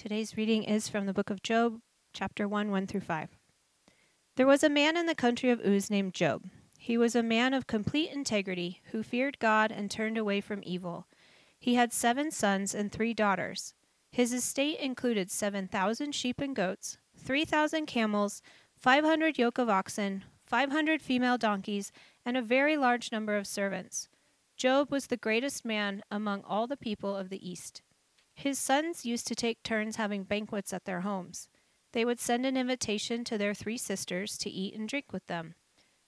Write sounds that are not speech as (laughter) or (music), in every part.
Today's reading is from the book of Job, chapter 1, 1 through 5. There was a man in the country of Uz named Job. He was a man of complete integrity who feared God and turned away from evil. He had seven sons and three daughters. His estate included 7,000 sheep and goats, 3,000 camels, 500 yoke of oxen, 500 female donkeys, and a very large number of servants. Job was the greatest man among all the people of the East. His sons used to take turns having banquets at their homes. They would send an invitation to their three sisters to eat and drink with them.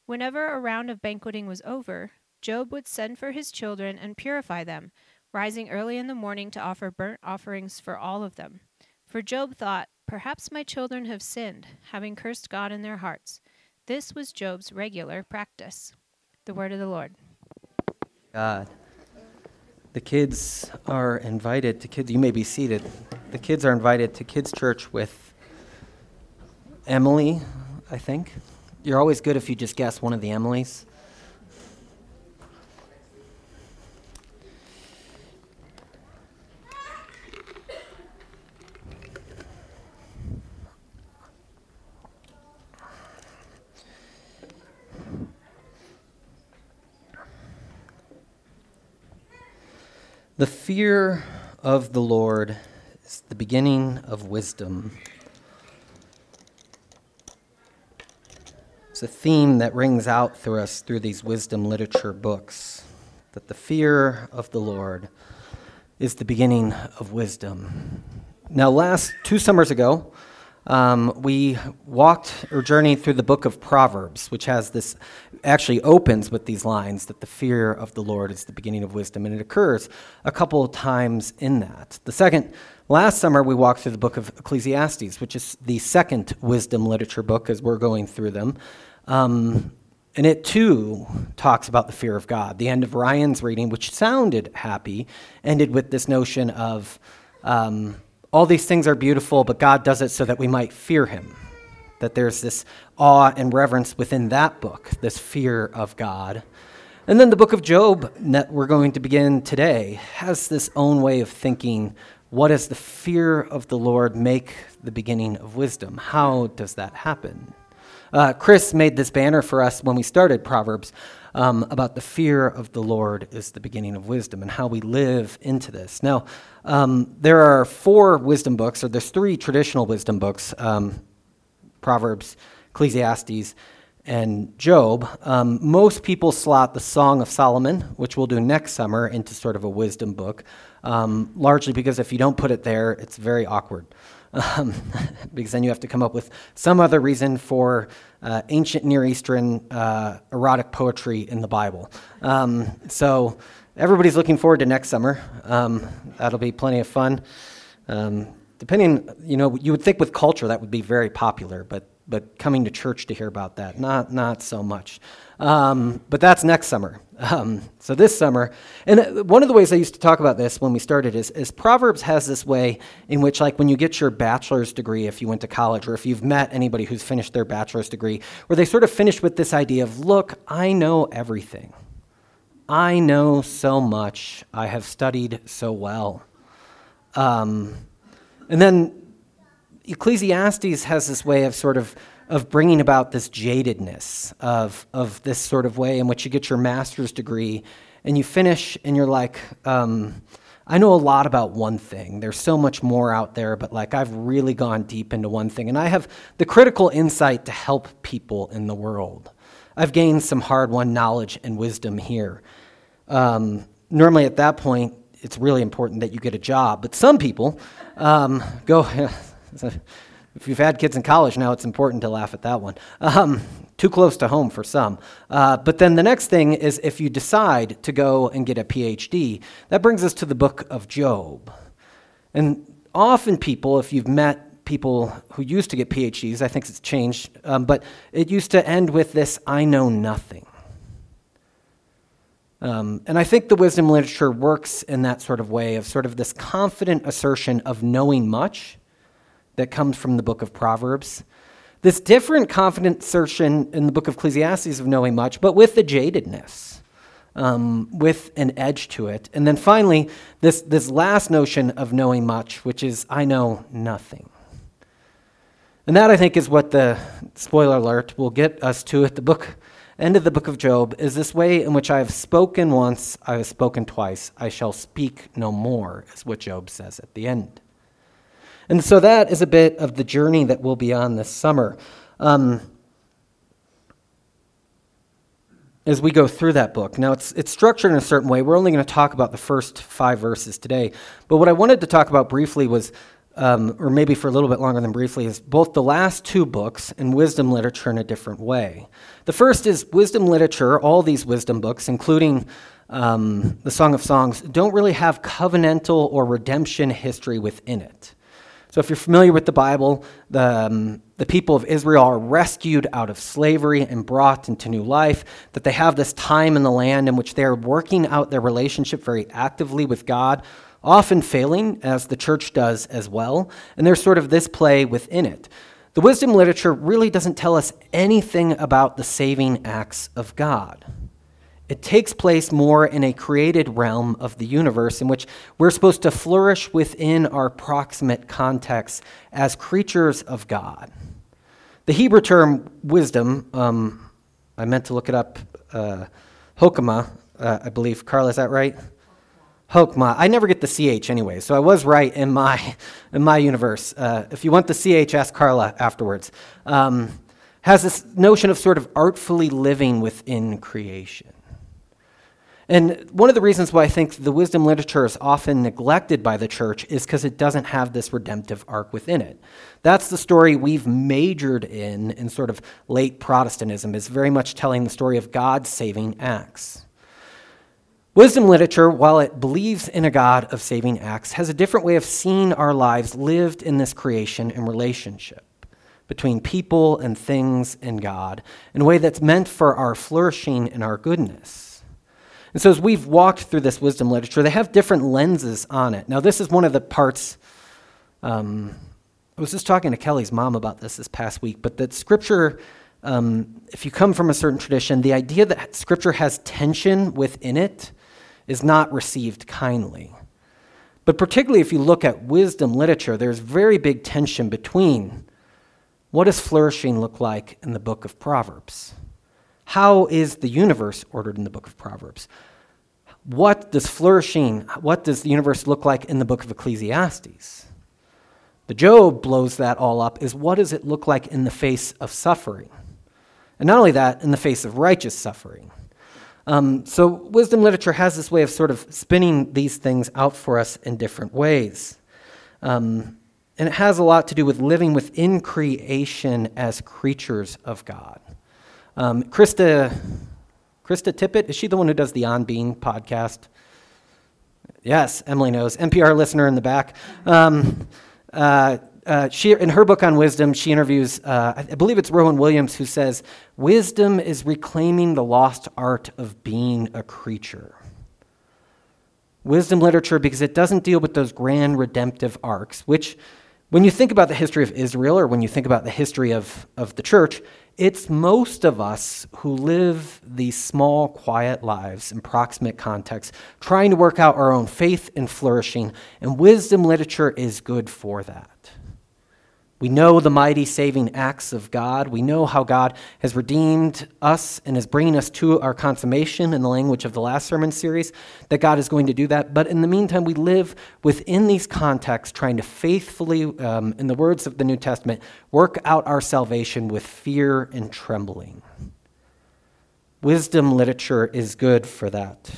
Whenever a round of banqueting was over, Job would send for his children and purify them, rising early in the morning to offer burnt offerings for all of them. For Job thought, Perhaps my children have sinned, having cursed God in their hearts. This was Job's regular practice. The word of the Lord. God the kids are invited to kids. You may be seated. The kids are invited to kids' church with Emily, I think. You're always good if you just guess one of the Emilys. The fear of the Lord is the beginning of wisdom. It's a theme that rings out through us through these wisdom literature books that the fear of the Lord is the beginning of wisdom. Now, last two summers ago, um, we walked or journeyed through the book of Proverbs, which has this, actually opens with these lines that the fear of the Lord is the beginning of wisdom, and it occurs a couple of times in that. The second, last summer, we walked through the book of Ecclesiastes, which is the second wisdom literature book as we're going through them. Um, and it too talks about the fear of God. The end of Ryan's reading, which sounded happy, ended with this notion of. Um, all these things are beautiful, but God does it so that we might fear him. That there's this awe and reverence within that book, this fear of God. And then the book of Job that we're going to begin today has this own way of thinking what does the fear of the Lord make the beginning of wisdom? How does that happen? Uh, Chris made this banner for us when we started Proverbs um, about the fear of the Lord is the beginning of wisdom and how we live into this. Now, um, there are four wisdom books, or there's three traditional wisdom books um, Proverbs, Ecclesiastes, and Job. Um, most people slot the Song of Solomon, which we'll do next summer, into sort of a wisdom book, um, largely because if you don't put it there, it's very awkward. Um, (laughs) because then you have to come up with some other reason for uh, ancient Near Eastern uh, erotic poetry in the Bible. Um, so everybody's looking forward to next summer. Um, that'll be plenty of fun. Um, depending, you know, you would think with culture that would be very popular, but but coming to church to hear about that, not not so much. Um, but that's next summer. Um, so this summer, and uh, one of the ways I used to talk about this when we started is, is Proverbs has this way in which, like, when you get your bachelor's degree, if you went to college, or if you've met anybody who's finished their bachelor's degree, where they sort of finish with this idea of, look, I know everything. I know so much. I have studied so well. Um, and then Ecclesiastes has this way of sort of of bringing about this jadedness of of this sort of way in which you get your master's degree and you finish and you're like, um, I know a lot about one thing. There's so much more out there, but like I've really gone deep into one thing, and I have the critical insight to help people in the world. I've gained some hard won knowledge and wisdom here. Um, normally, at that point, it's really important that you get a job, but some people um, go. (laughs) if you've had kids in college now, it's important to laugh at that one. Um, too close to home for some. Uh, but then the next thing is if you decide to go and get a PhD, that brings us to the book of Job. And often people, if you've met people who used to get PhDs. I think it's changed, um, but it used to end with this I know nothing. Um, and I think the wisdom literature works in that sort of way of sort of this confident assertion of knowing much that comes from the book of Proverbs. This different confident assertion in the book of Ecclesiastes of knowing much, but with the jadedness um, with an edge to it. And then finally, this, this last notion of knowing much, which is I know nothing. And that, I think, is what the spoiler alert will get us to at the book end of the book of Job is this way in which I have spoken once, I have spoken twice, I shall speak no more, is what Job says at the end. And so that is a bit of the journey that we'll be on this summer. Um, as we go through that book. Now, it's, it's structured in a certain way. We're only going to talk about the first five verses today. But what I wanted to talk about briefly was, um, or maybe for a little bit longer than briefly, is both the last two books and wisdom literature in a different way. The first is wisdom literature, all these wisdom books, including um, the Song of Songs, don't really have covenantal or redemption history within it. So, if you're familiar with the Bible, the, um, the people of Israel are rescued out of slavery and brought into new life, that they have this time in the land in which they're working out their relationship very actively with God, often failing, as the church does as well. And there's sort of this play within it. The wisdom literature really doesn't tell us anything about the saving acts of God. It takes place more in a created realm of the universe in which we're supposed to flourish within our proximate context as creatures of God. The Hebrew term wisdom, um, I meant to look it up, uh, hokmah, uh, I believe. Carla, is that right? Hokmah. I never get the CH anyway, so I was right in my, (laughs) in my universe. Uh, if you want the CH, ask Carla afterwards. Um, has this notion of sort of artfully living within creation. And one of the reasons why I think the wisdom literature is often neglected by the church is because it doesn't have this redemptive arc within it. That's the story we've majored in in sort of late Protestantism, is very much telling the story of God's saving acts. Wisdom literature, while it believes in a God of saving acts, has a different way of seeing our lives lived in this creation and relationship between people and things and God in a way that's meant for our flourishing and our goodness. And so, as we've walked through this wisdom literature, they have different lenses on it. Now, this is one of the parts. Um, I was just talking to Kelly's mom about this this past week, but that scripture, um, if you come from a certain tradition, the idea that scripture has tension within it is not received kindly. But particularly if you look at wisdom literature, there's very big tension between what does flourishing look like in the book of Proverbs? How is the universe ordered in the book of Proverbs? What does flourishing, what does the universe look like in the book of Ecclesiastes? The Job blows that all up is what does it look like in the face of suffering? And not only that, in the face of righteous suffering. Um, so, wisdom literature has this way of sort of spinning these things out for us in different ways. Um, and it has a lot to do with living within creation as creatures of God. Um, Krista, Krista Tippett, is she the one who does the On Being podcast? Yes, Emily knows. NPR listener in the back. Um, uh, uh, she, in her book on wisdom, she interviews, uh, I believe it's Rowan Williams, who says, Wisdom is reclaiming the lost art of being a creature. Wisdom literature, because it doesn't deal with those grand redemptive arcs, which, when you think about the history of Israel or when you think about the history of, of the church, it's most of us who live these small, quiet lives in proximate contexts, trying to work out our own faith and flourishing, and wisdom literature is good for that. We know the mighty saving acts of God. We know how God has redeemed us and is bringing us to our consummation in the language of the last sermon series, that God is going to do that. But in the meantime, we live within these contexts, trying to faithfully, um, in the words of the New Testament, work out our salvation with fear and trembling. Wisdom literature is good for that.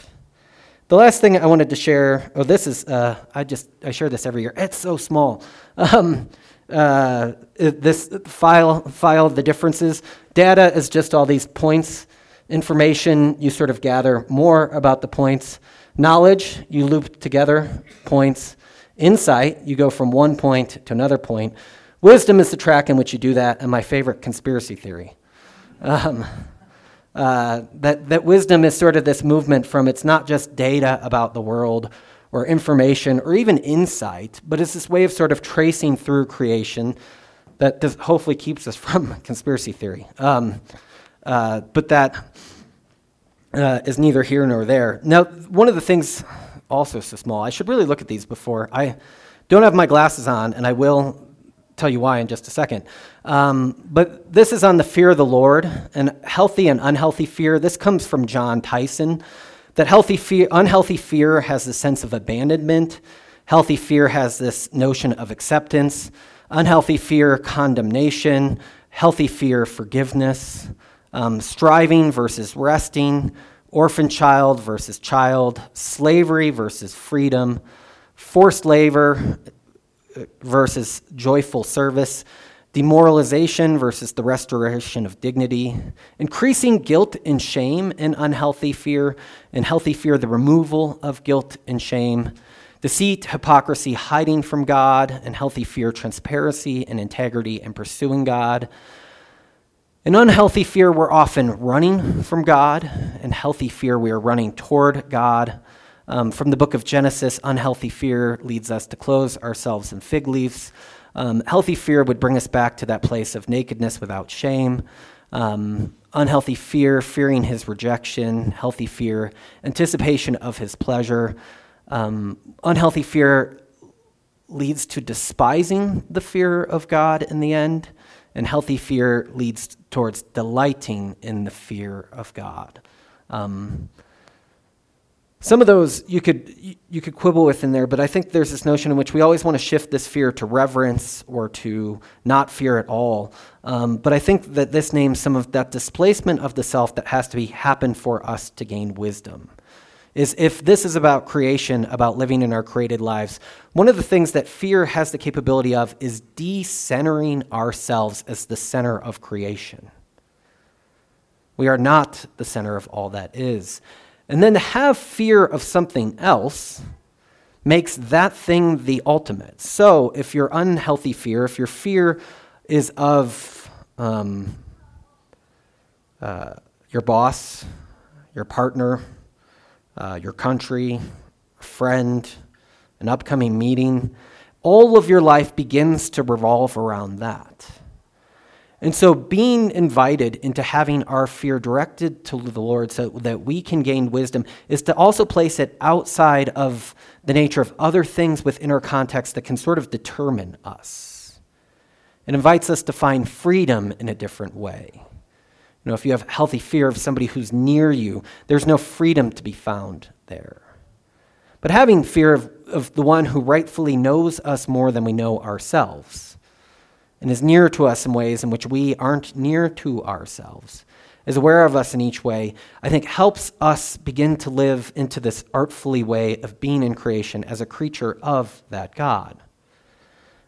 The last thing I wanted to share, oh, this is, uh, I just, I share this every year. It's so small. (laughs) Um, uh, this file, file the differences. Data is just all these points. Information, you sort of gather more about the points. Knowledge, you loop together points. Insight, you go from one point to another point. Wisdom is the track in which you do that, and my favorite conspiracy theory. Um, uh, that, that wisdom is sort of this movement from it's not just data about the world or information or even insight, but it's this way of sort of tracing through creation that does, hopefully keeps us (laughs) from conspiracy theory. Um, uh, but that uh, is neither here nor there. Now, one of the things, also so small, I should really look at these before. I don't have my glasses on, and I will tell you why in just a second. Um, but this is on the fear of the Lord and healthy and unhealthy fear. This comes from John Tyson. That healthy fear, unhealthy fear has the sense of abandonment. Healthy fear has this notion of acceptance. Unhealthy fear, condemnation. Healthy fear, forgiveness. Um, striving versus resting. Orphan child versus child. Slavery versus freedom. Forced labor versus joyful service, demoralization versus the restoration of dignity, increasing guilt and shame and unhealthy fear, and healthy fear, the removal of guilt and shame, deceit, hypocrisy, hiding from God, and healthy fear, transparency and integrity and pursuing God. In unhealthy fear, we're often running from God. In healthy fear, we are running toward God. Um, from the book of Genesis, unhealthy fear leads us to clothe ourselves in fig leaves. Um, healthy fear would bring us back to that place of nakedness without shame. Um, unhealthy fear, fearing his rejection. Healthy fear, anticipation of his pleasure. Um, unhealthy fear leads to despising the fear of God in the end. And healthy fear leads towards delighting in the fear of God. Um, some of those you could you could quibble with in there, but I think there's this notion in which we always want to shift this fear to reverence or to not fear at all. Um, but I think that this names some of that displacement of the self that has to be happen for us to gain wisdom. Is if this is about creation, about living in our created lives, one of the things that fear has the capability of is decentering ourselves as the center of creation. We are not the center of all that is. And then to have fear of something else makes that thing the ultimate. So if your unhealthy fear, if your fear is of um, uh, your boss, your partner, uh, your country, a friend, an upcoming meeting, all of your life begins to revolve around that. And so, being invited into having our fear directed to the Lord so that we can gain wisdom is to also place it outside of the nature of other things within our context that can sort of determine us. It invites us to find freedom in a different way. You know, if you have healthy fear of somebody who's near you, there's no freedom to be found there. But having fear of, of the one who rightfully knows us more than we know ourselves and is near to us in ways in which we aren't near to ourselves, is aware of us in each way, I think helps us begin to live into this artfully way of being in creation as a creature of that God.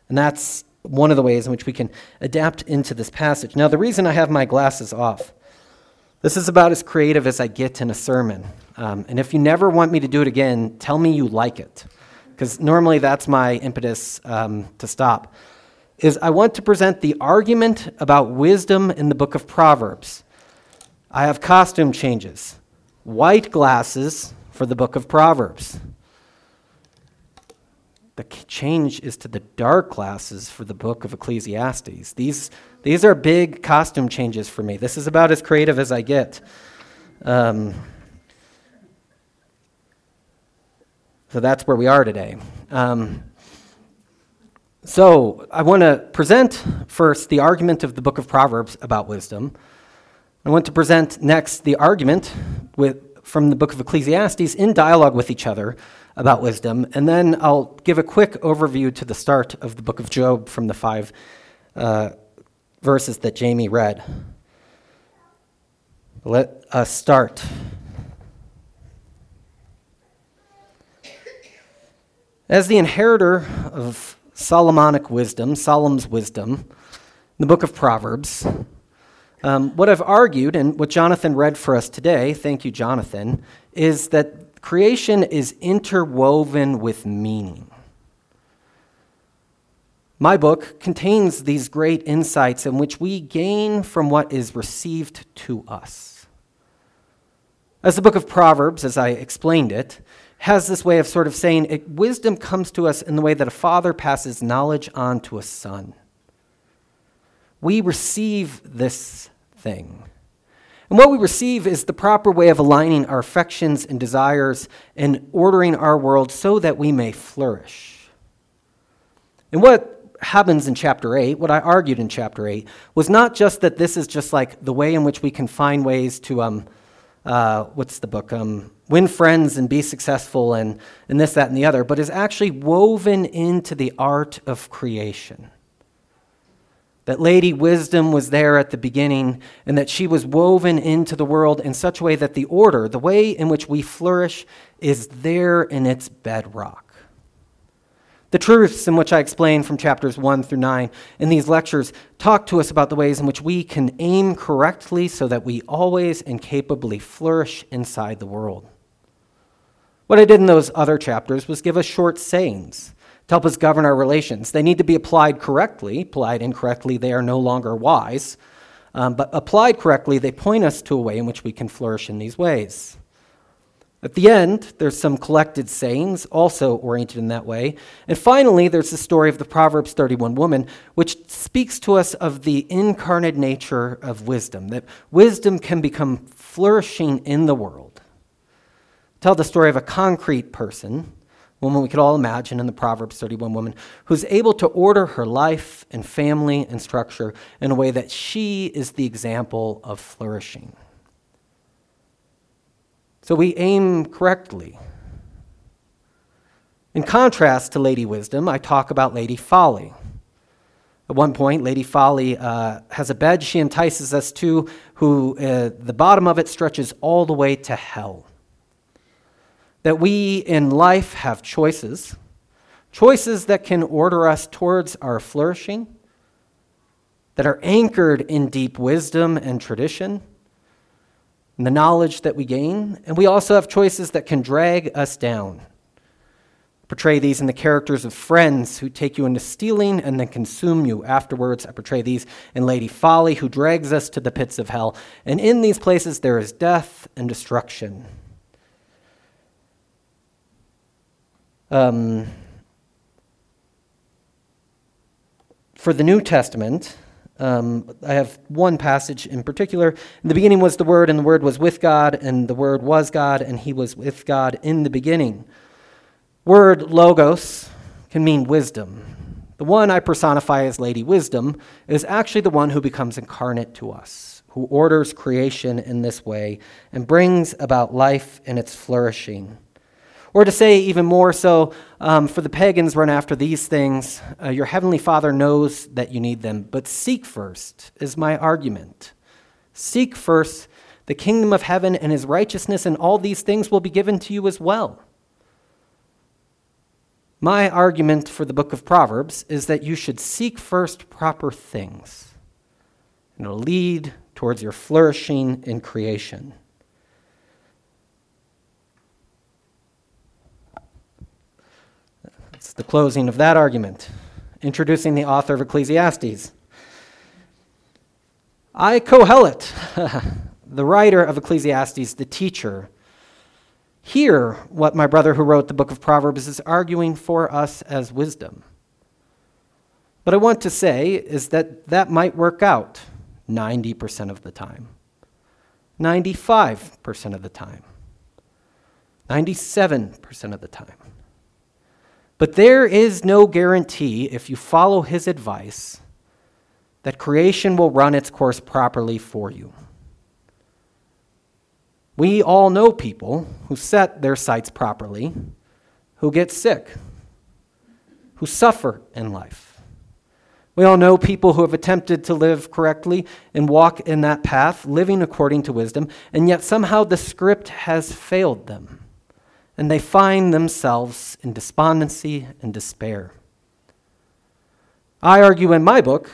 And that's one of the ways in which we can adapt into this passage. Now, the reason I have my glasses off, this is about as creative as I get in a sermon. Um, and if you never want me to do it again, tell me you like it, because normally that's my impetus um, to stop is I want to present the argument about wisdom in the book of Proverbs. I have costume changes white glasses for the book of Proverbs. The change is to the dark glasses for the book of Ecclesiastes. These, these are big costume changes for me. This is about as creative as I get. Um, so that's where we are today. Um, so, I want to present first the argument of the book of Proverbs about wisdom. I want to present next the argument with, from the book of Ecclesiastes in dialogue with each other about wisdom. And then I'll give a quick overview to the start of the book of Job from the five uh, verses that Jamie read. Let us start. As the inheritor of Solomonic wisdom, Solomon's wisdom, the book of Proverbs. Um, what I've argued, and what Jonathan read for us today, thank you, Jonathan, is that creation is interwoven with meaning. My book contains these great insights in which we gain from what is received to us. As the book of Proverbs, as I explained it, has this way of sort of saying it, wisdom comes to us in the way that a father passes knowledge on to a son. We receive this thing. And what we receive is the proper way of aligning our affections and desires and ordering our world so that we may flourish. And what happens in chapter 8, what I argued in chapter 8, was not just that this is just like the way in which we can find ways to, um, uh, what's the book, um, win friends and be successful and, and this, that, and the other, but is actually woven into the art of creation. That Lady Wisdom was there at the beginning, and that she was woven into the world in such a way that the order, the way in which we flourish, is there in its bedrock. The truths in which I explain from chapters 1 through 9 in these lectures talk to us about the ways in which we can aim correctly so that we always and capably flourish inside the world. What I did in those other chapters was give us short sayings to help us govern our relations. They need to be applied correctly. Applied incorrectly, they are no longer wise. Um, but applied correctly, they point us to a way in which we can flourish in these ways. At the end, there's some collected sayings, also oriented in that way. And finally, there's the story of the Proverbs 31 woman, which speaks to us of the incarnate nature of wisdom, that wisdom can become flourishing in the world. Tell the story of a concrete person, woman we could all imagine in the Proverbs 31 woman, who's able to order her life and family and structure in a way that she is the example of flourishing. So we aim correctly. In contrast to Lady Wisdom, I talk about Lady Folly. At one point, Lady Folly uh, has a bed she entices us to, who uh, the bottom of it stretches all the way to hell. That we in life have choices, choices that can order us towards our flourishing, that are anchored in deep wisdom and tradition and the knowledge that we gain, and we also have choices that can drag us down. Portray these in the characters of friends who take you into stealing and then consume you afterwards. I portray these in Lady Folly, who drags us to the pits of hell. And in these places, there is death and destruction. Um, for the New Testament, um, I have one passage in particular. In the beginning was the Word, and the Word was with God, and the Word was God, and He was with God in the beginning. Word logos can mean wisdom. The one I personify as Lady Wisdom is actually the one who becomes incarnate to us, who orders creation in this way and brings about life and its flourishing. Or to say even more so, um, for the pagans run after these things, uh, your heavenly Father knows that you need them, but seek first, is my argument. Seek first the kingdom of heaven and his righteousness, and all these things will be given to you as well. My argument for the book of Proverbs is that you should seek first proper things, and it'll lead towards your flourishing in creation. The closing of that argument, introducing the author of Ecclesiastes. I, Kohelet, (laughs) the writer of Ecclesiastes, the teacher, hear what my brother who wrote the book of Proverbs is arguing for us as wisdom. What I want to say is that that might work out 90% of the time, 95% of the time, 97% of the time. But there is no guarantee, if you follow his advice, that creation will run its course properly for you. We all know people who set their sights properly, who get sick, who suffer in life. We all know people who have attempted to live correctly and walk in that path, living according to wisdom, and yet somehow the script has failed them and they find themselves in despondency and despair. I argue in my book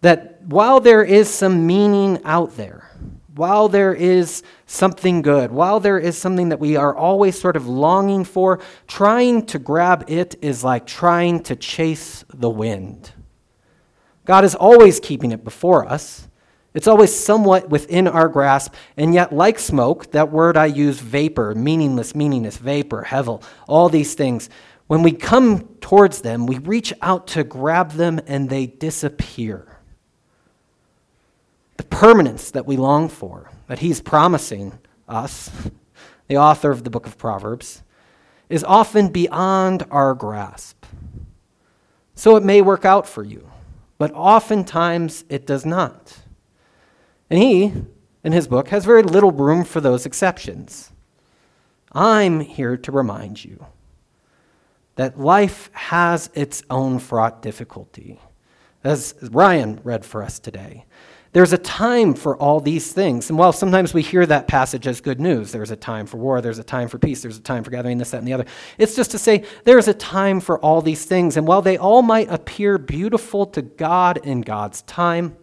that while there is some meaning out there, while there is something good, while there is something that we are always sort of longing for, trying to grab it is like trying to chase the wind. God is always keeping it before us. It's always somewhat within our grasp, and yet, like smoke, that word I use, vapor, meaningless, meaningless, vapor, hevel, all these things, when we come towards them, we reach out to grab them and they disappear. The permanence that we long for, that he's promising us, (laughs) the author of the book of Proverbs, is often beyond our grasp. So it may work out for you, but oftentimes it does not. And he, in his book, has very little room for those exceptions. I'm here to remind you that life has its own fraught difficulty, as Ryan read for us today. There's a time for all these things. And while sometimes we hear that passage as good news, there's a time for war, there's a time for peace, there's a time for gathering this, that, and the other. It's just to say there's a time for all these things. And while they all might appear beautiful to God in God's time,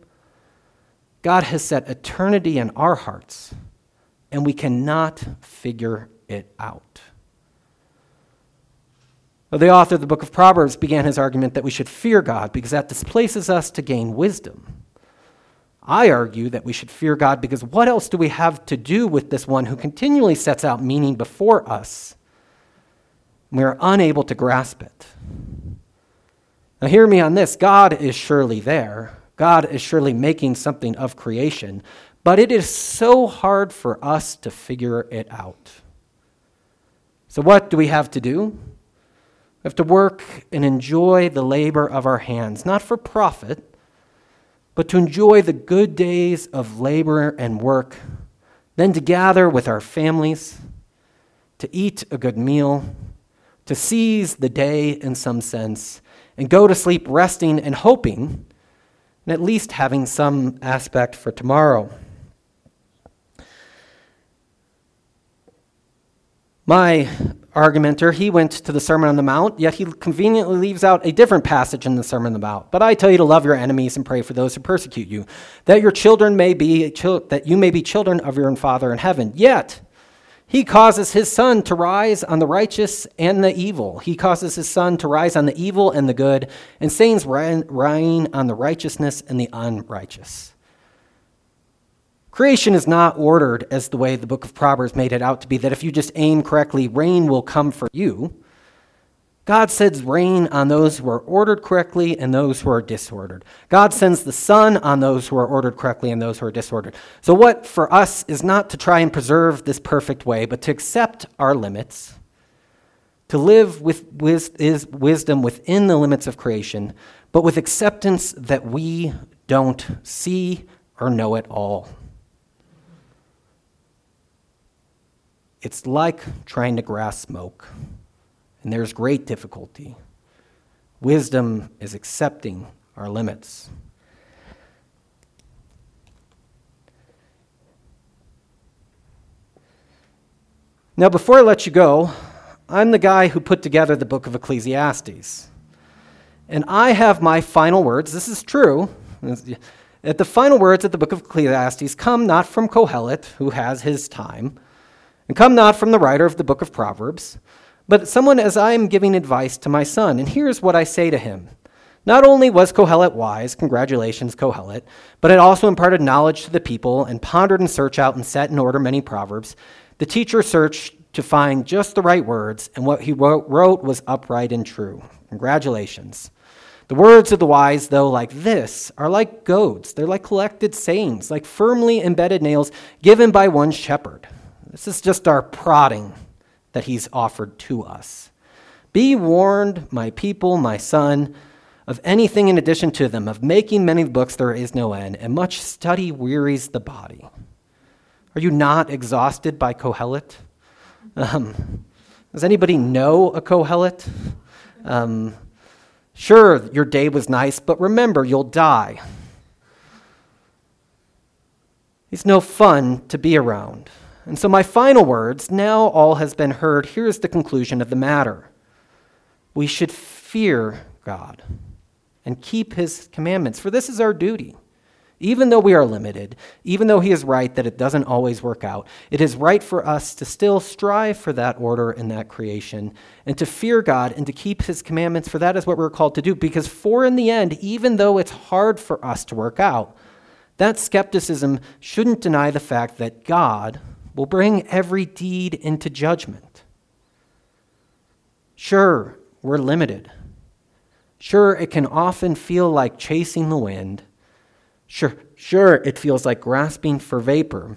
God has set eternity in our hearts, and we cannot figure it out. The author of the book of Proverbs began his argument that we should fear God because that displaces us to gain wisdom. I argue that we should fear God because what else do we have to do with this one who continually sets out meaning before us? We are unable to grasp it. Now, hear me on this God is surely there. God is surely making something of creation, but it is so hard for us to figure it out. So, what do we have to do? We have to work and enjoy the labor of our hands, not for profit but to enjoy the good days of labor and work, then to gather with our families, to eat a good meal, to seize the day in some sense, and go to sleep resting and hoping, and at least having some aspect for tomorrow. My argumenter, he went to the Sermon on the Mount, yet he conveniently leaves out a different passage in the Sermon on the Mount. But I tell you to love your enemies and pray for those who persecute you, that your children may be that you may be children of your own Father in heaven. Yet he causes his sun to rise on the righteous and the evil. He causes his sun to rise on the evil and the good, and saints rain on the righteousness and the unrighteous. Creation is not ordered as the way the book of Proverbs made it out to be, that if you just aim correctly, rain will come for you. God sends rain on those who are ordered correctly and those who are disordered. God sends the sun on those who are ordered correctly and those who are disordered. So, what for us is not to try and preserve this perfect way, but to accept our limits, to live with wisdom within the limits of creation, but with acceptance that we don't see or know it all. It's like trying to grasp smoke, and there's great difficulty. Wisdom is accepting our limits. Now, before I let you go, I'm the guy who put together the book of Ecclesiastes. And I have my final words. This is true. That the final words of the book of Ecclesiastes come not from Kohelet, who has his time, and come not from the writer of the book of Proverbs, but someone as I am giving advice to my son. And here's what I say to him. Not only was Kohelet wise, congratulations, Kohelet, but it also imparted knowledge to the people and pondered and searched out and set in order many proverbs. The teacher searched to find just the right words, and what he wrote, was upright and true. Congratulations. The words of the wise, though, like this, are like goads. They're like collected sayings, like firmly embedded nails given by one shepherd. This is just our prodding that he's offered to us. Be warned, my people, my son, of anything in addition to them, of making many books there is no end, and much study wearies the body. Are you not exhausted by Kohelet? Um, does anybody know a Kohelet? Um, sure, your day was nice, but remember, you'll die. He's no fun to be around. And so, my final words now all has been heard. Here's the conclusion of the matter we should fear God and keep his commandments, for this is our duty. Even though we are limited, even though he is right that it doesn't always work out, it is right for us to still strive for that order and that creation and to fear God and to keep his commandments, for that is what we're called to do. Because, for in the end, even though it's hard for us to work out, that skepticism shouldn't deny the fact that God, will bring every deed into judgment. Sure, we're limited. Sure, it can often feel like chasing the wind. Sure, sure, it feels like grasping for vapor.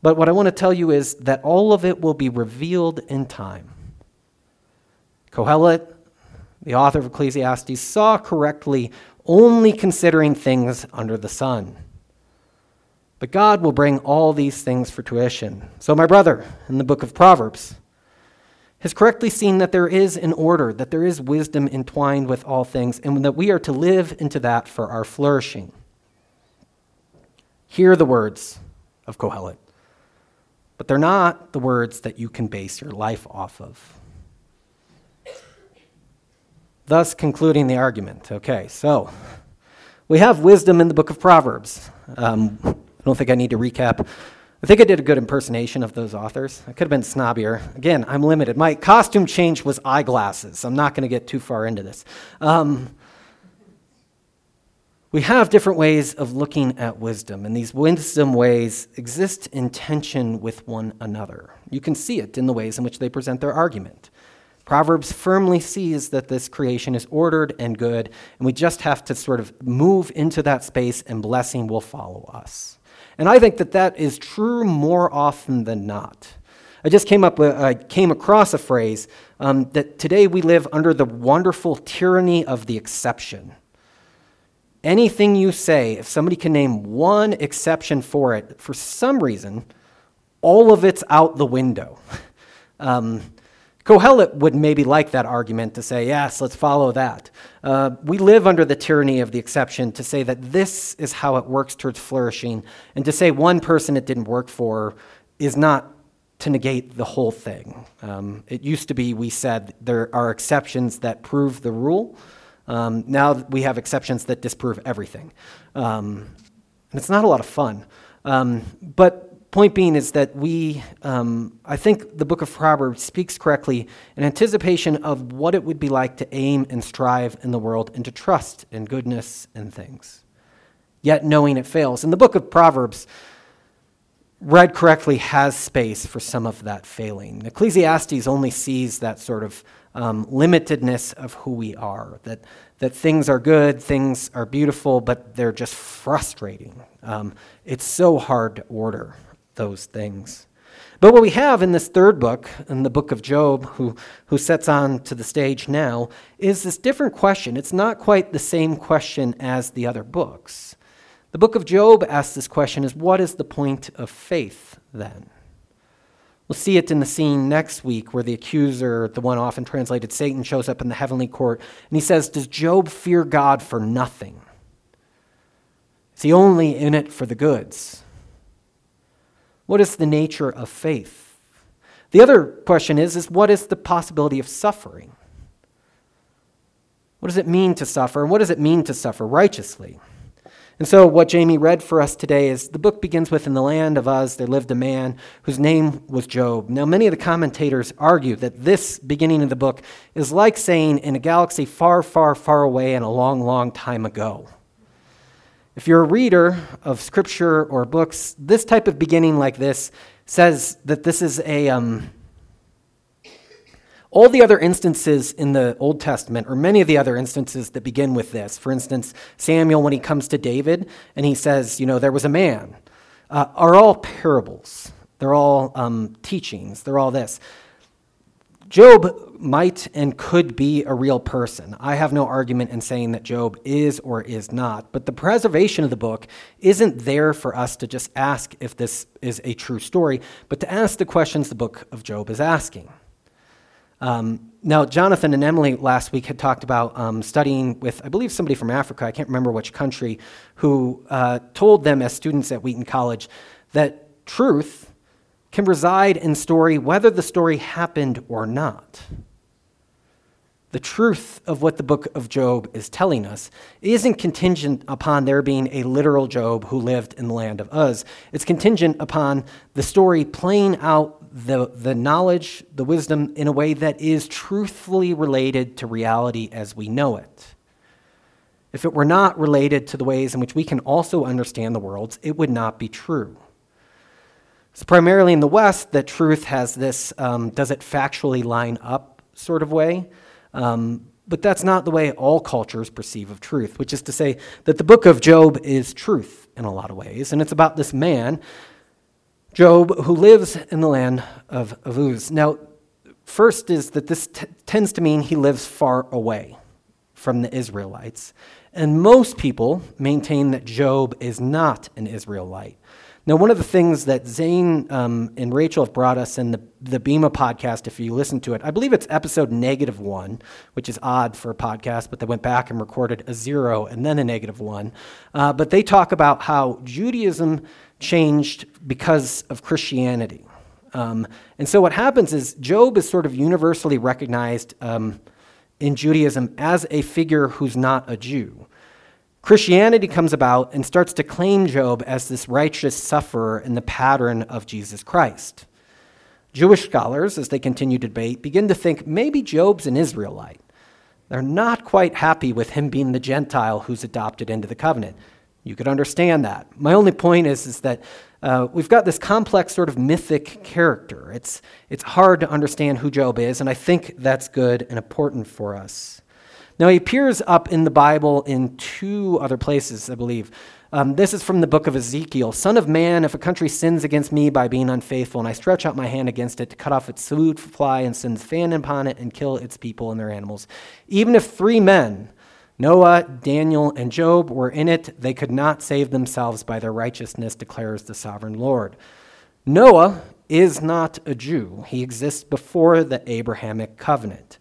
But what I want to tell you is that all of it will be revealed in time. Kohelet, the author of Ecclesiastes, saw correctly only considering things under the sun. But God will bring all these things for tuition. So, my brother, in the book of Proverbs, has correctly seen that there is an order, that there is wisdom entwined with all things, and that we are to live into that for our flourishing. Hear the words of Kohelet, but they're not the words that you can base your life off of. Thus, concluding the argument. Okay, so we have wisdom in the book of Proverbs. Um, don't think I need to recap I think I did a good impersonation of those authors. I could have been snobbier. Again, I'm limited. My costume change was eyeglasses. I'm not going to get too far into this. Um, we have different ways of looking at wisdom, and these wisdom ways exist in tension with one another. You can see it in the ways in which they present their argument. Proverbs firmly sees that this creation is ordered and good, and we just have to sort of move into that space, and blessing will follow us. And I think that that is true more often than not. I just came up I came across a phrase um, that today we live under the wonderful tyranny of the exception. Anything you say, if somebody can name one exception for it, for some reason, all of it's out the window. (laughs) Um, Kohelet would maybe like that argument to say, yes, let's follow that. Uh, we live under the tyranny of the exception to say that this is how it works towards flourishing, and to say one person it didn't work for is not to negate the whole thing. Um, it used to be we said there are exceptions that prove the rule. Um, now we have exceptions that disprove everything. Um, and it's not a lot of fun. Um, but point being is that we, um, I think the book of Proverbs speaks correctly in anticipation of what it would be like to aim and strive in the world and to trust in goodness and things, yet knowing it fails. And the book of Proverbs, read correctly, has space for some of that failing. Ecclesiastes only sees that sort of um, limitedness of who we are, that, that things are good, things are beautiful, but they're just frustrating. Um, it's so hard to order those things. But what we have in this third book, in the book of Job, who, who sets on to the stage now, is this different question. It's not quite the same question as the other books. The book of Job asks this question is what is the point of faith then? We'll see it in the scene next week where the accuser, the one often translated Satan, shows up in the heavenly court and he says, Does Job fear God for nothing? Is he only in it for the goods? What is the nature of faith? The other question is, is what is the possibility of suffering? What does it mean to suffer? And what does it mean to suffer righteously? And so, what Jamie read for us today is the book begins with In the land of Uz, there lived a man whose name was Job. Now, many of the commentators argue that this beginning of the book is like saying in a galaxy far, far, far away and a long, long time ago. If you're a reader of scripture or books, this type of beginning like this says that this is a. Um, all the other instances in the Old Testament, or many of the other instances that begin with this, for instance, Samuel, when he comes to David and he says, you know, there was a man, uh, are all parables. They're all um, teachings. They're all this. Job might and could be a real person. I have no argument in saying that Job is or is not, but the preservation of the book isn't there for us to just ask if this is a true story, but to ask the questions the book of Job is asking. Um, now, Jonathan and Emily last week had talked about um, studying with, I believe, somebody from Africa, I can't remember which country, who uh, told them as students at Wheaton College that truth can reside in story whether the story happened or not. The truth of what the book of Job is telling us isn't contingent upon there being a literal Job who lived in the land of Uz. It's contingent upon the story playing out the, the knowledge, the wisdom, in a way that is truthfully related to reality as we know it. If it were not related to the ways in which we can also understand the worlds, it would not be true. It's primarily in the West that truth has this um, does it factually line up sort of way. Um, but that's not the way all cultures perceive of truth, which is to say that the book of Job is truth in a lot of ways. And it's about this man Job, who lives in the land of, of Uz. Now, first is that this t- tends to mean he lives far away from the Israelites. And most people maintain that Job is not an Israelite. Now, one of the things that Zane um, and Rachel have brought us in the, the Bema podcast, if you listen to it, I believe it's episode negative one, which is odd for a podcast, but they went back and recorded a zero and then a negative one. Uh, but they talk about how Judaism changed because of Christianity. Um, and so what happens is Job is sort of universally recognized um, in Judaism as a figure who's not a Jew. Christianity comes about and starts to claim Job as this righteous sufferer in the pattern of Jesus Christ. Jewish scholars, as they continue to debate, begin to think maybe Job's an Israelite. They're not quite happy with him being the Gentile who's adopted into the covenant. You could understand that. My only point is, is that uh, we've got this complex sort of mythic character. It's, it's hard to understand who Job is, and I think that's good and important for us. Now, he appears up in the Bible in two other places, I believe. Um, this is from the book of Ezekiel Son of man, if a country sins against me by being unfaithful, and I stretch out my hand against it to cut off its food supply and sends fan upon it and kill its people and their animals, even if three men, Noah, Daniel, and Job were in it, they could not save themselves by their righteousness, declares the sovereign Lord. Noah is not a Jew, he exists before the Abrahamic covenant.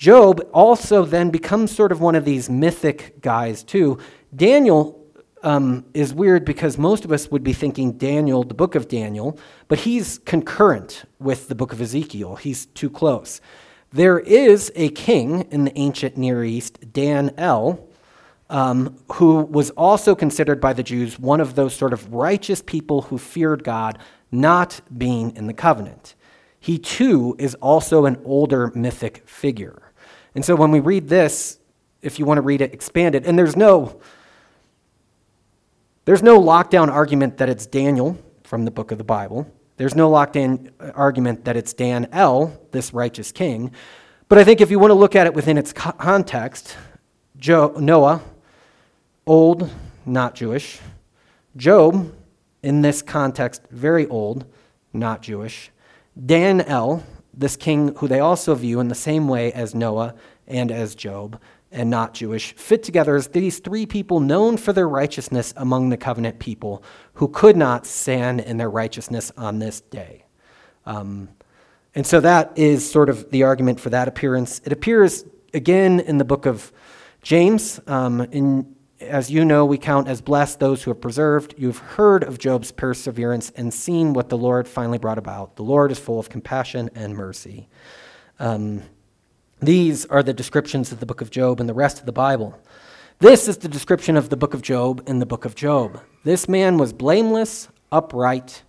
Job also then becomes sort of one of these mythic guys, too. Daniel um, is weird because most of us would be thinking Daniel, the book of Daniel, but he's concurrent with the book of Ezekiel. He's too close. There is a king in the ancient Near East, Dan El, um, who was also considered by the Jews one of those sort of righteous people who feared God, not being in the covenant. He too is also an older mythic figure. And so when we read this, if you want to read it expanded, and there's no there's no lockdown argument that it's Daniel from the book of the Bible. There's no lockdown argument that it's Dan El, this righteous king. But I think if you want to look at it within its context, Noah, old, not Jewish. Job, in this context, very old, not Jewish. Dan El, this king who they also view in the same way as Noah and as Job and not Jewish, fit together as these three people known for their righteousness among the covenant people who could not stand in their righteousness on this day. Um, and so that is sort of the argument for that appearance. It appears again in the book of James. Um, in as you know, we count as blessed those who have preserved. You've heard of Job's perseverance and seen what the Lord finally brought about. The Lord is full of compassion and mercy. Um, these are the descriptions of the book of Job and the rest of the Bible. This is the description of the book of Job in the book of Job. This man was blameless, upright.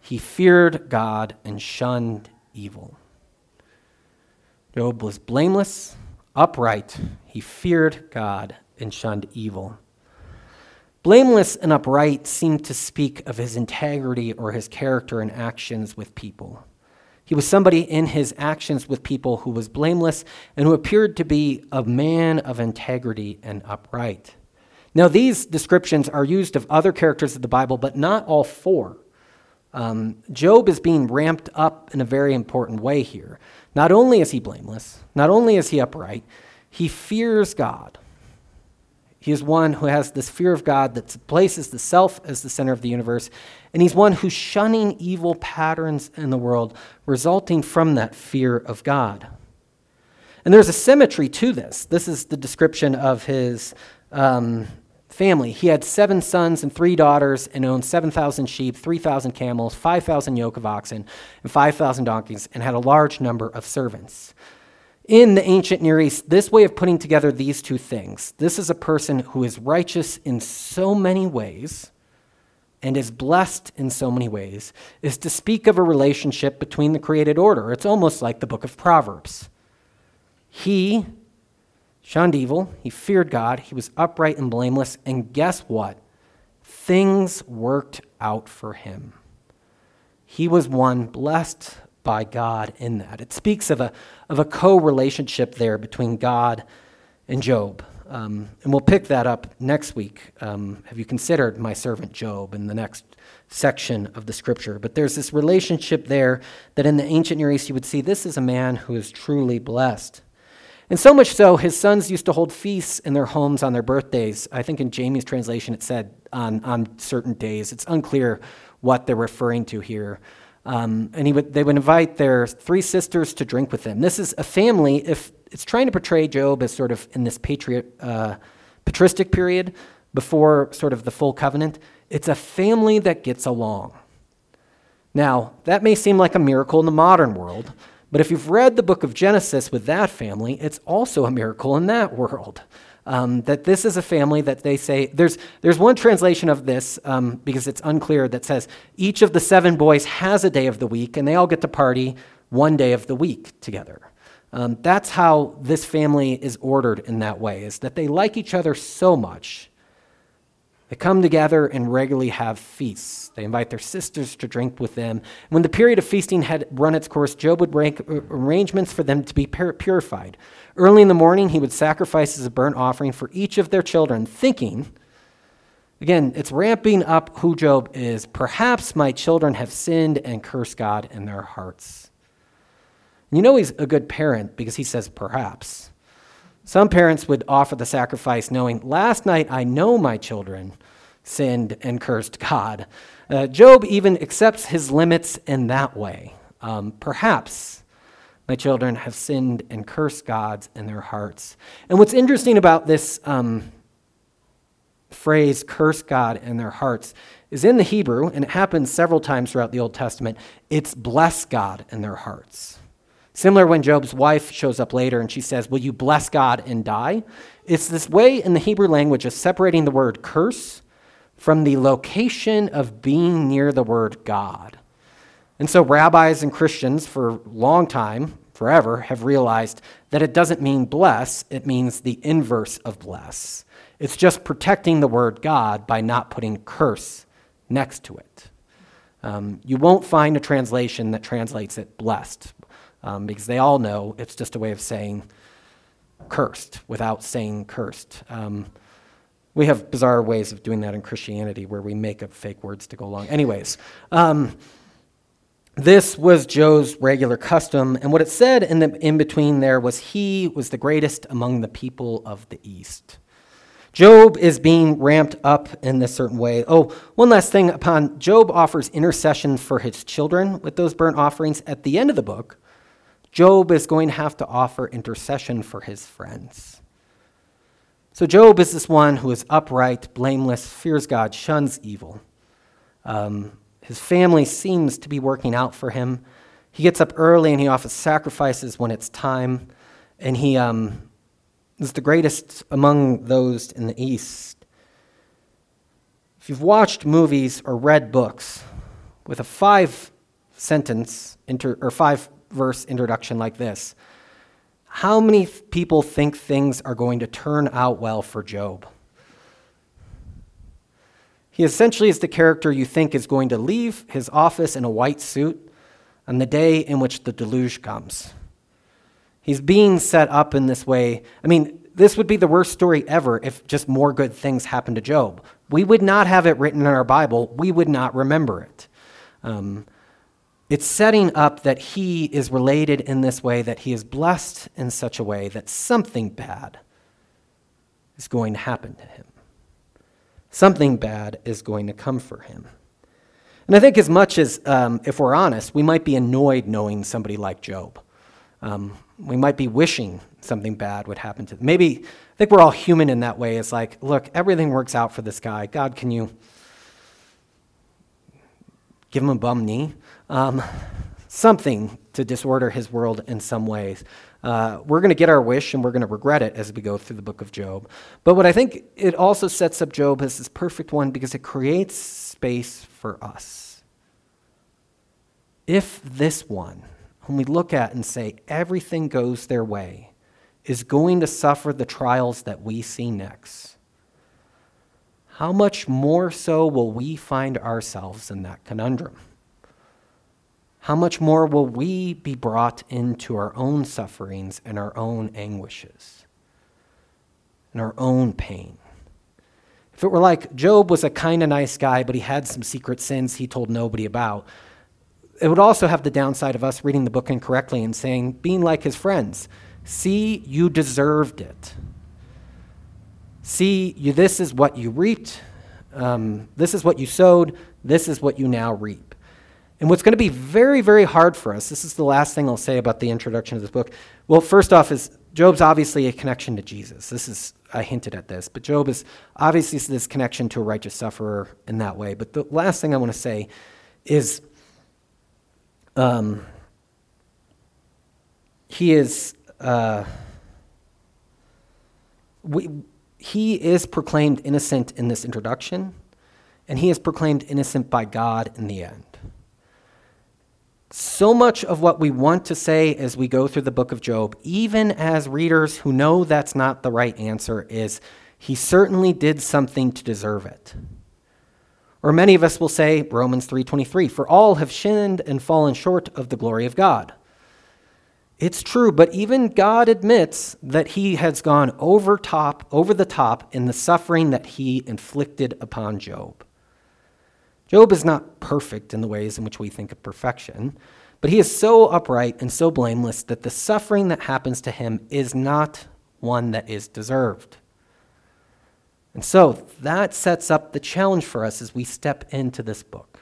He feared God and shunned evil. Job was blameless, upright. He feared God and shunned evil. Blameless and upright seemed to speak of his integrity or his character and actions with people. He was somebody in his actions with people who was blameless and who appeared to be a man of integrity and upright. Now, these descriptions are used of other characters of the Bible, but not all four. Um, Job is being ramped up in a very important way here. Not only is he blameless, not only is he upright, he fears God. He is one who has this fear of God that places the self as the center of the universe. And he's one who's shunning evil patterns in the world resulting from that fear of God. And there's a symmetry to this. This is the description of his um, family. He had seven sons and three daughters and owned 7,000 sheep, 3,000 camels, 5,000 yoke of oxen, and 5,000 donkeys, and had a large number of servants in the ancient Near East, this way of putting together these two things this is a person who is righteous in so many ways and is blessed in so many ways, is to speak of a relationship between the created order. It's almost like the book of Proverbs. He shunned evil, he feared God, he was upright and blameless, and guess what? Things worked out for him. He was one blessed by God in that. It speaks of a, of a co relationship there between God and Job. Um, and we'll pick that up next week. Um, have you considered my servant Job in the next section of the scripture? But there's this relationship there that in the ancient Near East you would see this is a man who is truly blessed. And so much so, his sons used to hold feasts in their homes on their birthdays. I think in Jamie's translation it said on, on certain days. It's unclear what they're referring to here. Um, and he would, they would invite their three sisters to drink with them. This is a family, if it's trying to portray Job as sort of in this patriot, uh, patristic period before sort of the full covenant, it's a family that gets along. Now, that may seem like a miracle in the modern world, but if you've read the book of Genesis with that family, it's also a miracle in that world. Um, that this is a family that they say, there's, there's one translation of this, um, because it's unclear, that says each of the seven boys has a day of the week, and they all get to party one day of the week together. Um, that's how this family is ordered in that way, is that they like each other so much they come together and regularly have feasts. They invite their sisters to drink with them. When the period of feasting had run its course, Job would make uh, arrangements for them to be purified. Early in the morning, he would sacrifice as a burnt offering for each of their children, thinking, again, it's ramping up who Job is. Perhaps my children have sinned and cursed God in their hearts. You know he's a good parent because he says perhaps. Some parents would offer the sacrifice knowing, last night I know my children sinned and cursed God. Uh, Job even accepts his limits in that way. Um, perhaps my children have sinned and cursed God in their hearts. And what's interesting about this um, phrase, curse God in their hearts, is in the Hebrew, and it happens several times throughout the Old Testament, it's bless God in their hearts. Similar when Job's wife shows up later and she says, Will you bless God and die? It's this way in the Hebrew language of separating the word curse from the location of being near the word God. And so rabbis and Christians for a long time, forever, have realized that it doesn't mean bless, it means the inverse of bless. It's just protecting the word God by not putting curse next to it. Um, you won't find a translation that translates it blessed um, because they all know it's just a way of saying cursed without saying cursed. Um, we have bizarre ways of doing that in Christianity where we make up fake words to go along. Anyways, um, this was Job's regular custom, and what it said in the in between there was he was the greatest among the people of the East. Job is being ramped up in this certain way. Oh, one last thing upon Job offers intercession for his children with those burnt offerings at the end of the book. Job is going to have to offer intercession for his friends. So, Job is this one who is upright, blameless, fears God, shuns evil. Um, his family seems to be working out for him. He gets up early and he offers sacrifices when it's time. And he um, is the greatest among those in the East. If you've watched movies or read books with a five sentence inter, or five verse introduction like this How many people think things are going to turn out well for Job? He essentially is the character you think is going to leave his office in a white suit on the day in which the deluge comes. He's being set up in this way. I mean, this would be the worst story ever if just more good things happened to Job. We would not have it written in our Bible, we would not remember it. Um, it's setting up that he is related in this way, that he is blessed in such a way that something bad is going to happen to him. Something bad is going to come for him. And I think, as much as, um, if we're honest, we might be annoyed knowing somebody like Job. Um, we might be wishing something bad would happen to them. Maybe, I think we're all human in that way. It's like, look, everything works out for this guy. God, can you give him a bum knee? Um, something to disorder his world in some ways. Uh, we're going to get our wish and we're going to regret it as we go through the book of Job. But what I think it also sets up Job as this perfect one because it creates space for us. If this one, whom we look at and say everything goes their way, is going to suffer the trials that we see next, how much more so will we find ourselves in that conundrum? How much more will we be brought into our own sufferings and our own anguishes? and our own pain. If it were like Job was a kind of nice guy, but he had some secret sins he told nobody about, it would also have the downside of us reading the book incorrectly and saying, being like his friends, see, you deserved it. See, you, this is what you reaped, um, this is what you sowed, this is what you now reap. And what's going to be very, very hard for us, this is the last thing I'll say about the introduction of this book. Well, first off, is Job's obviously a connection to Jesus. This is, I hinted at this, but Job is obviously this connection to a righteous sufferer in that way. But the last thing I want to say is um, he is. Uh, we, he is proclaimed innocent in this introduction, and he is proclaimed innocent by God in the end. So much of what we want to say as we go through the book of Job, even as readers who know that's not the right answer, is he certainly did something to deserve it. Or many of us will say Romans 3:23, for all have sinned and fallen short of the glory of God. It's true, but even God admits that he has gone over top, over the top in the suffering that he inflicted upon Job. Job is not perfect in the ways in which we think of perfection, but he is so upright and so blameless that the suffering that happens to him is not one that is deserved. And so that sets up the challenge for us as we step into this book.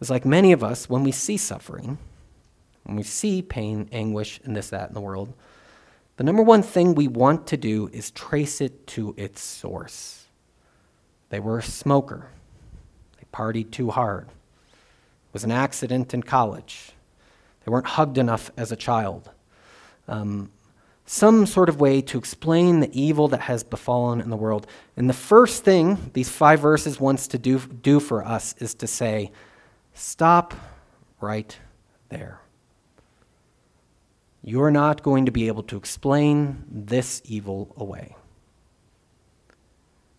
It's like many of us, when we see suffering, when we see pain, anguish, and this, that in the world, the number one thing we want to do is trace it to its source. They were a smoker partied too hard. It was an accident in college. They weren't hugged enough as a child. Um, some sort of way to explain the evil that has befallen in the world. And the first thing these five verses wants to do, do for us is to say, stop right there. You're not going to be able to explain this evil away.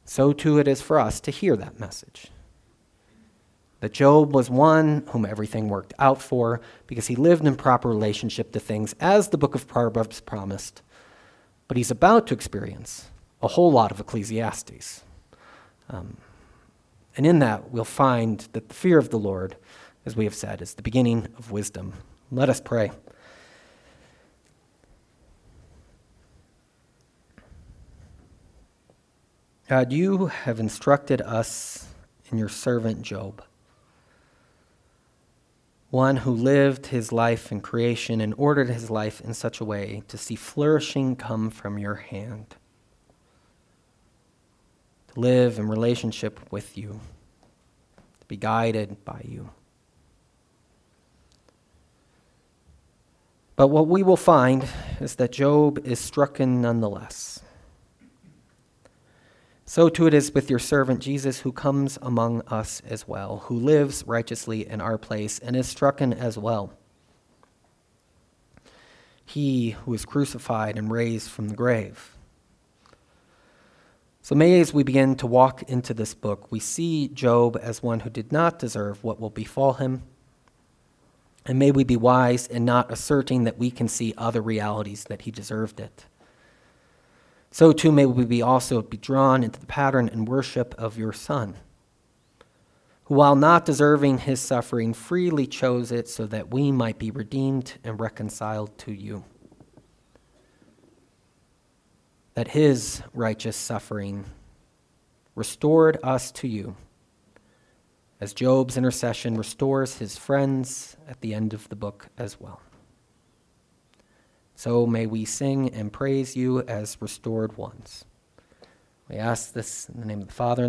So too it is for us to hear that message that Job was one whom everything worked out for because he lived in proper relationship to things, as the book of Proverbs promised. But he's about to experience a whole lot of Ecclesiastes. Um, and in that, we'll find that the fear of the Lord, as we have said, is the beginning of wisdom. Let us pray. God, you have instructed us in your servant Job one who lived his life in creation and ordered his life in such a way to see flourishing come from your hand, to live in relationship with you, to be guided by you. But what we will find is that Job is stricken nonetheless. So too it is with your servant Jesus, who comes among us as well, who lives righteously in our place and is stricken as well. He who is crucified and raised from the grave. So may, as we begin to walk into this book, we see Job as one who did not deserve what will befall him. And may we be wise in not asserting that we can see other realities that he deserved it. So too may we be also be drawn into the pattern and worship of your Son, who, while not deserving his suffering, freely chose it so that we might be redeemed and reconciled to you. That his righteous suffering restored us to you, as Job's intercession restores his friends at the end of the book as well. So may we sing and praise you as restored ones. We ask this in the name of the Father,